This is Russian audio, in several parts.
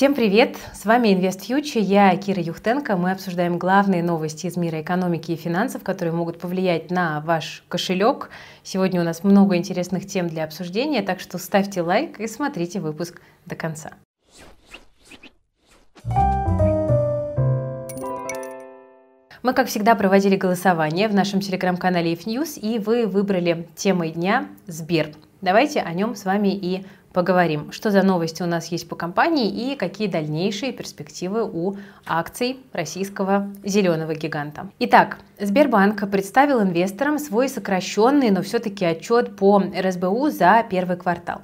Всем привет! С вами Invest Future, я Кира Юхтенко. Мы обсуждаем главные новости из мира экономики и финансов, которые могут повлиять на ваш кошелек. Сегодня у нас много интересных тем для обсуждения, так что ставьте лайк и смотрите выпуск до конца. Мы, как всегда, проводили голосование в нашем телеграм-канале IFNews, и вы выбрали темой дня Сбер. Давайте о нем с вами и поговорим, что за новости у нас есть по компании и какие дальнейшие перспективы у акций российского зеленого гиганта. Итак, Сбербанк представил инвесторам свой сокращенный, но все-таки отчет по РСБУ за первый квартал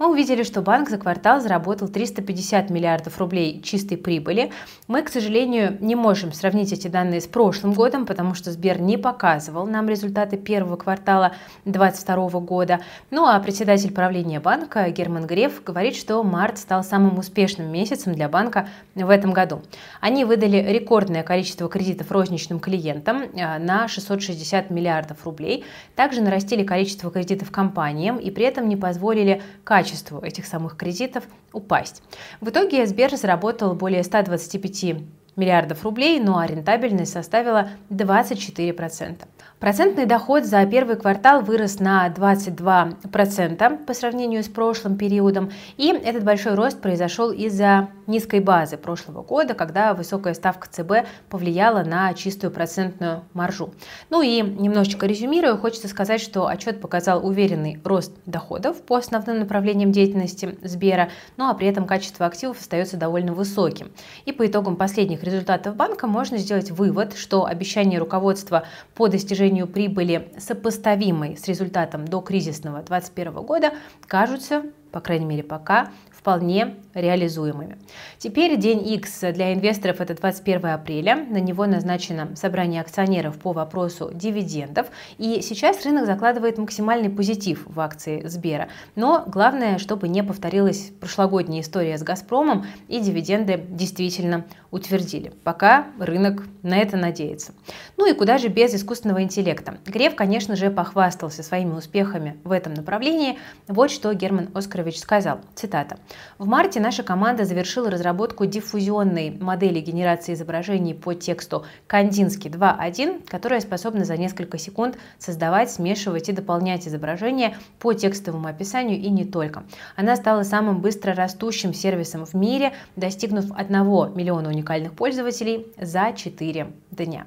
мы увидели, что банк за квартал заработал 350 миллиардов рублей чистой прибыли. Мы, к сожалению, не можем сравнить эти данные с прошлым годом, потому что Сбер не показывал нам результаты первого квартала 2022 года. Ну а председатель правления банка Герман Греф говорит, что март стал самым успешным месяцем для банка в этом году. Они выдали рекордное количество кредитов розничным клиентам э, на 660 миллиардов рублей. Также нарастили количество кредитов компаниям и при этом не позволили качественно качеству этих самых кредитов упасть. В итоге Сбер заработал более 125 миллиардов рублей, ну а рентабельность составила 24%. Процентный доход за первый квартал вырос на 22% по сравнению с прошлым периодом, и этот большой рост произошел из-за низкой базы прошлого года, когда высокая ставка ЦБ повлияла на чистую процентную маржу. Ну и немножечко резюмирую, хочется сказать, что отчет показал уверенный рост доходов по основным направлениям деятельности Сбера, ну а при этом качество активов остается довольно высоким. И по итогам последних результатов банка можно сделать вывод, что обещание руководства по достижению достижению прибыли, сопоставимой с результатом до кризисного 2021 года, кажутся, по крайней мере пока, вполне реализуемыми. Теперь день X для инвесторов это 21 апреля. На него назначено собрание акционеров по вопросу дивидендов. И сейчас рынок закладывает максимальный позитив в акции Сбера. Но главное, чтобы не повторилась прошлогодняя история с Газпромом и дивиденды действительно утвердили. Пока рынок на это надеется. Ну и куда же без искусственного интеллекта? Греф, конечно же, похвастался своими успехами в этом направлении. Вот что Герман Оскарович сказал. Цитата. В марте наша команда завершила разработку диффузионной модели генерации изображений по тексту Кандинский 2.1, которая способна за несколько секунд создавать, смешивать и дополнять изображения по текстовому описанию и не только. Она стала самым быстро растущим сервисом в мире, достигнув 1 миллиона уникальных пользователей за 4 дня.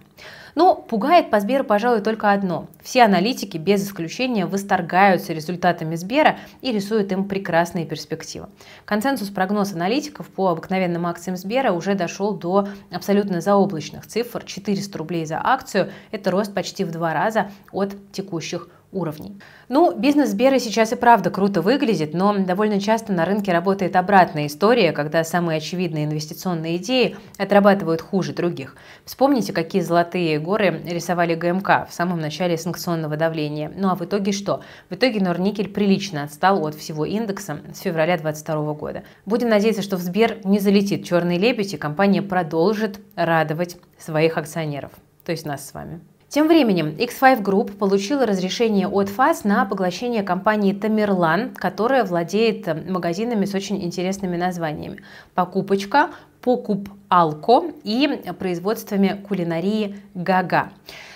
Но пугает по Сберу, пожалуй, только одно. Все аналитики без исключения восторгаются результатами Сбера и рисуют им прекрасные перспективы. Консенсус прогноз аналитиков по обыкновенным акциям Сбера уже дошел до абсолютно заоблачных цифр. 400 рублей за акцию – это рост почти в два раза от текущих уровней. Ну, бизнес Сбера сейчас и правда круто выглядит, но довольно часто на рынке работает обратная история, когда самые очевидные инвестиционные идеи отрабатывают хуже других. Вспомните, какие золотые горы рисовали ГМК в самом начале санкционного давления. Ну а в итоге что? В итоге Норникель прилично отстал от всего индекса с февраля 2022 года. Будем надеяться, что в Сбер не залетит черный лебедь и компания продолжит радовать своих акционеров, то есть нас с вами. Тем временем X5 Group получила разрешение от ФАС на поглощение компании Тамерлан, которая владеет э, магазинами с очень интересными названиями. Покупочка, Покуп Алко и производствами кулинарии Гага.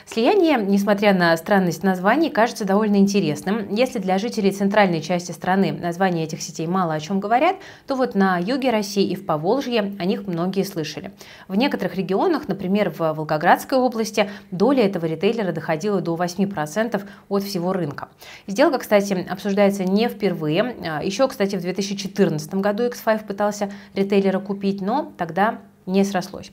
Слияние, несмотря на странность названий, кажется довольно интересным. Если для жителей центральной части страны названия этих сетей мало о чем говорят, то вот на юге России и в Поволжье о них многие слышали. В некоторых регионах, например, в Волгоградской области, доля этого ритейлера доходила до 8% от всего рынка. Сделка, кстати, обсуждается не впервые. А, Еще, кстати, в 2014 году X5 пытался ритейлера купить, но тогда не срослось.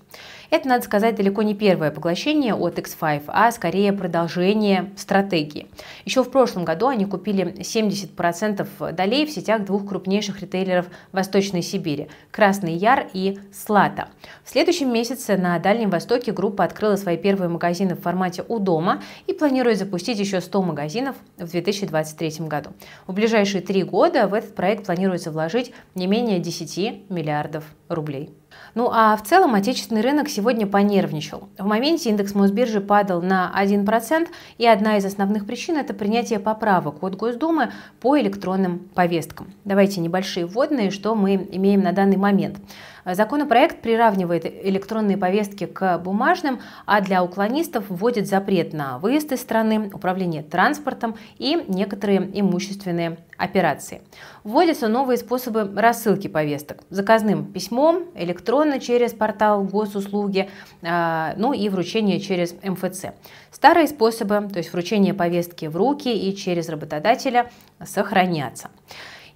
Это, надо сказать, далеко не первое поглощение от X5, а скорее продолжение стратегии. Еще в прошлом году они купили 70% долей в сетях двух крупнейших ритейлеров Восточной Сибири – Красный Яр и Слата. В следующем месяце на Дальнем Востоке группа открыла свои первые магазины в формате у дома и планирует запустить еще 100 магазинов в 2023 году. В ближайшие три года в этот проект планируется вложить не менее 10 миллиардов рублей. Ну а в целом отечественный рынок сегодня понервничал. В моменте индекс Мосбиржи падал на 1%, и одна из основных причин – это принятие поправок от Госдумы по электронным повесткам. Давайте небольшие вводные, что мы имеем на данный момент. Законопроект приравнивает электронные повестки к бумажным, а для уклонистов вводит запрет на выезд из страны, управление транспортом и некоторые имущественные операции. Вводятся новые способы рассылки повесток. Заказным письмом, электронно через портал госуслуги, а, ну и вручение через МФЦ. Старые способы, то есть вручение повестки в руки и через работодателя, сохранятся.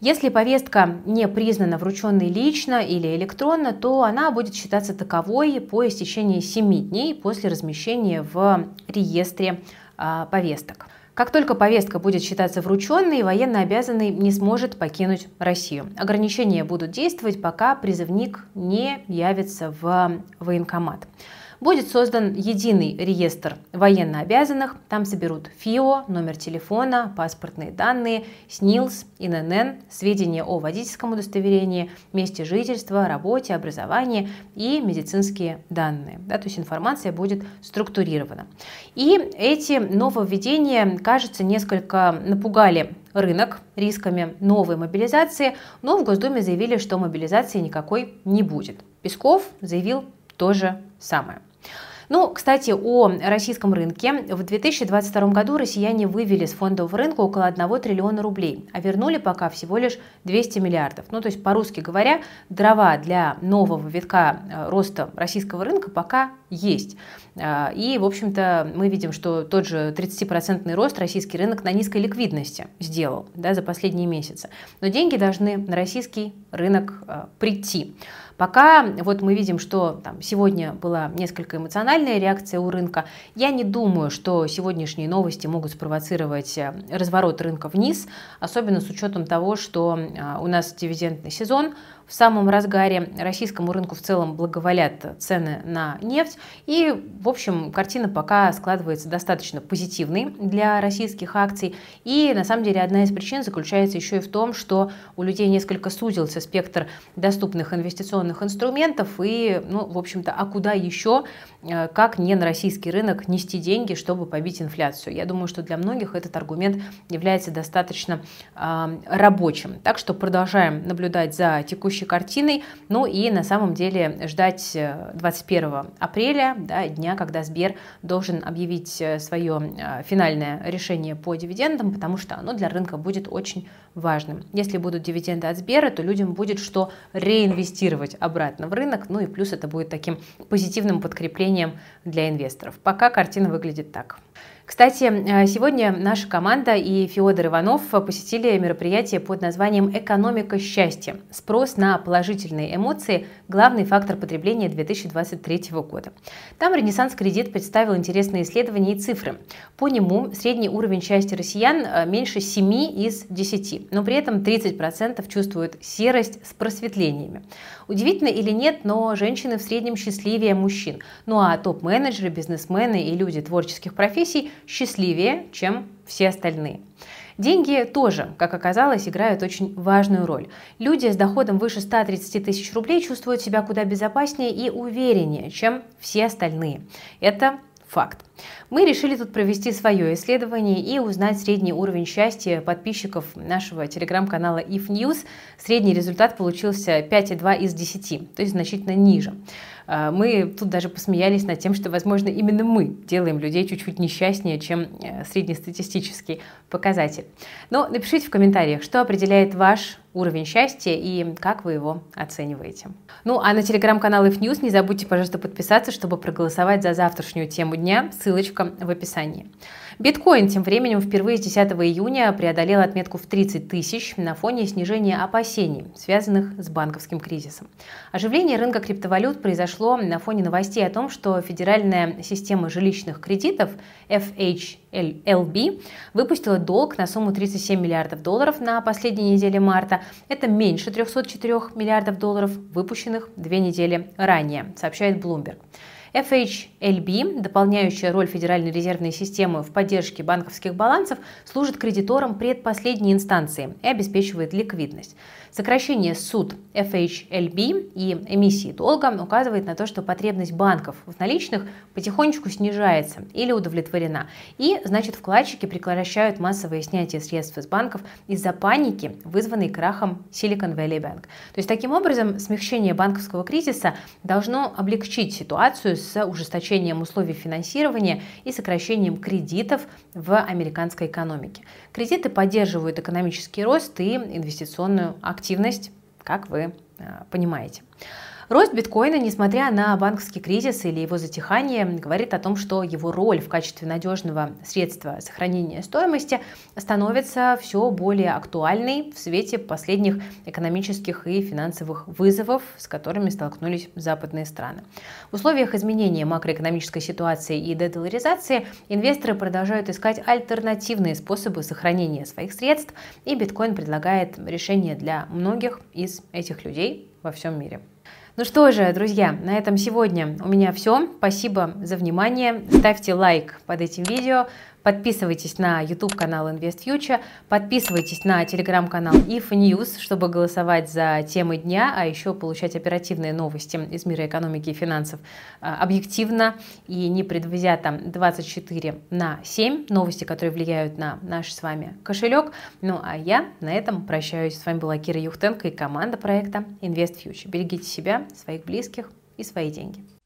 Если повестка не признана врученной лично или электронно, то она будет считаться таковой по истечении 7 дней после размещения в реестре а, повесток. Как только повестка будет считаться врученной, военно обязанный не сможет покинуть Россию. Ограничения будут действовать, пока призывник не явится в военкомат будет создан единый реестр военнообязанных. Там соберут ФИО, номер телефона, паспортные данные, СНИЛС, ИНН, сведения о водительском удостоверении, месте жительства, работе, образовании и медицинские данные. Да, то есть информация будет структурирована. И эти нововведения, кажется, несколько напугали рынок рисками новой мобилизации, но в Госдуме заявили, что мобилизации никакой не будет. Песков заявил то же самое. Ну, кстати, о российском рынке. В 2022 году россияне вывели с фондового рынка около 1 триллиона рублей, а вернули пока всего лишь 200 миллиардов. Ну, то есть, по-русски говоря, дрова для нового витка э, роста российского рынка пока есть. Э, и, в общем-то, мы видим, что тот же 30% рост российский рынок на низкой ликвидности сделал да, за последние месяцы. Но деньги должны на российский рынок э, прийти. Пока вот мы видим, что там, сегодня была несколько эмоциональная реакция у рынка. Я не думаю, что сегодняшние новости могут спровоцировать э, разворот рынка вниз, особенно с учетом того, что э, у нас дивидендный сезон, в самом разгаре. Российскому рынку в целом благоволят цены на нефть. И, в общем, картина пока складывается достаточно позитивной для российских акций. И, на самом деле, одна из причин заключается еще и в том, что у людей несколько сузился спектр доступных инвестиционных инструментов. И, ну, в общем-то, а куда еще, как не на российский рынок нести деньги, чтобы побить инфляцию? Я думаю, что для многих этот аргумент является достаточно э, рабочим. Так что продолжаем наблюдать за текущей картиной. Ну и на самом деле ждать 21 э, апреля, да, дня, когда Сбер должен объявить э, свое э, финальное решение по дивидендам, потому что оно для рынка будет очень важным. Если будут дивиденды от Сбера, то людям будет что реинвестировать обратно в рынок, ну и плюс это будет таким позитивным подкреплением для инвесторов. Пока картина выглядит так. Кстати, э, сегодня наша команда и Феодор Иванов посетили мероприятие под названием «Экономика счастья. Спрос на положительные эмоции – главный фактор потребления 2023 года». Там «Ренессанс Кредит» представил интересные исследования и цифры. По нему средний уровень счастья россиян э, меньше 7 из 10, но при этом 30% чувствуют серость с просветлениями. Удивительно или нет, но женщины в среднем счастливее мужчин. Ну а топ-менеджеры, бизнесмены и люди творческих профессий счастливее, чем все остальные. Деньги тоже, как оказалось, играют очень важную роль. Люди с доходом выше 130 тысяч рублей чувствуют себя куда безопаснее и увереннее, чем все остальные. Это факт. Мы решили тут провести свое исследование и узнать средний уровень счастья подписчиков нашего телеграм-канала If News. Средний результат получился 5,2 из 10, то есть значительно ниже. А, мы тут даже посмеялись над тем, что, возможно, именно мы делаем людей чуть-чуть несчастнее, чем э, среднестатистический показатель. Но напишите в комментариях, что определяет ваш уровень счастья и как вы его оцениваете. Ну а на телеграм-канал If News не забудьте, пожалуйста, подписаться, чтобы проголосовать за завтрашнюю тему дня. Ссылочка в описании. Биткоин тем временем впервые с 10 июня преодолел отметку в 30 тысяч на фоне снижения опасений, связанных с банковским кризисом. Оживление рынка криптовалют произошло на фоне новостей о том, что Федеральная система жилищных кредитов FHLB выпустила долг на сумму 37 миллиардов долларов на последней неделе марта. Это меньше 304 миллиардов долларов, выпущенных две недели ранее, сообщает Bloomberg. FHLB, дополняющая роль Федеральной резервной системы в поддержке банковских балансов, служит кредитором предпоследней инстанции и обеспечивает ликвидность. Сокращение суд FHLB и эмиссии долга указывает на то, что потребность банков в наличных потихонечку снижается или удовлетворена. И, значит, вкладчики прекращают массовое снятие средств из банков из-за паники, вызванной крахом Silicon Valley Bank. То есть, таким образом, смягчение банковского кризиса должно облегчить ситуацию с ужесточением условий финансирования и сокращением кредитов в американской экономике. Кредиты поддерживают экономический рост и инвестиционную активность, как вы э, понимаете. Рост биткоина, несмотря на банковский кризис или его затихание, говорит о том, что его роль в качестве надежного средства сохранения стоимости становится все более актуальной в свете последних экономических и финансовых вызовов, с которыми столкнулись западные страны. В условиях изменения макроэкономической ситуации и дедоларизации инвесторы продолжают искать альтернативные способы сохранения своих средств, и биткоин предлагает решение для многих из этих людей во всем мире. Ну что же, друзья, на этом сегодня у меня все. Спасибо за внимание. Ставьте лайк под этим видео. Подписывайтесь на YouTube канал Invest Future, подписывайтесь на телеграм-канал If News, чтобы голосовать за темы дня, а еще получать оперативные новости из мира экономики и финансов а, объективно и не предвзято 24 на 7. Новости, которые влияют на наш с вами кошелек. Ну а я на этом прощаюсь. С вами была Кира Юхтенко и команда проекта Invest Future. Берегите себя, своих близких и свои деньги.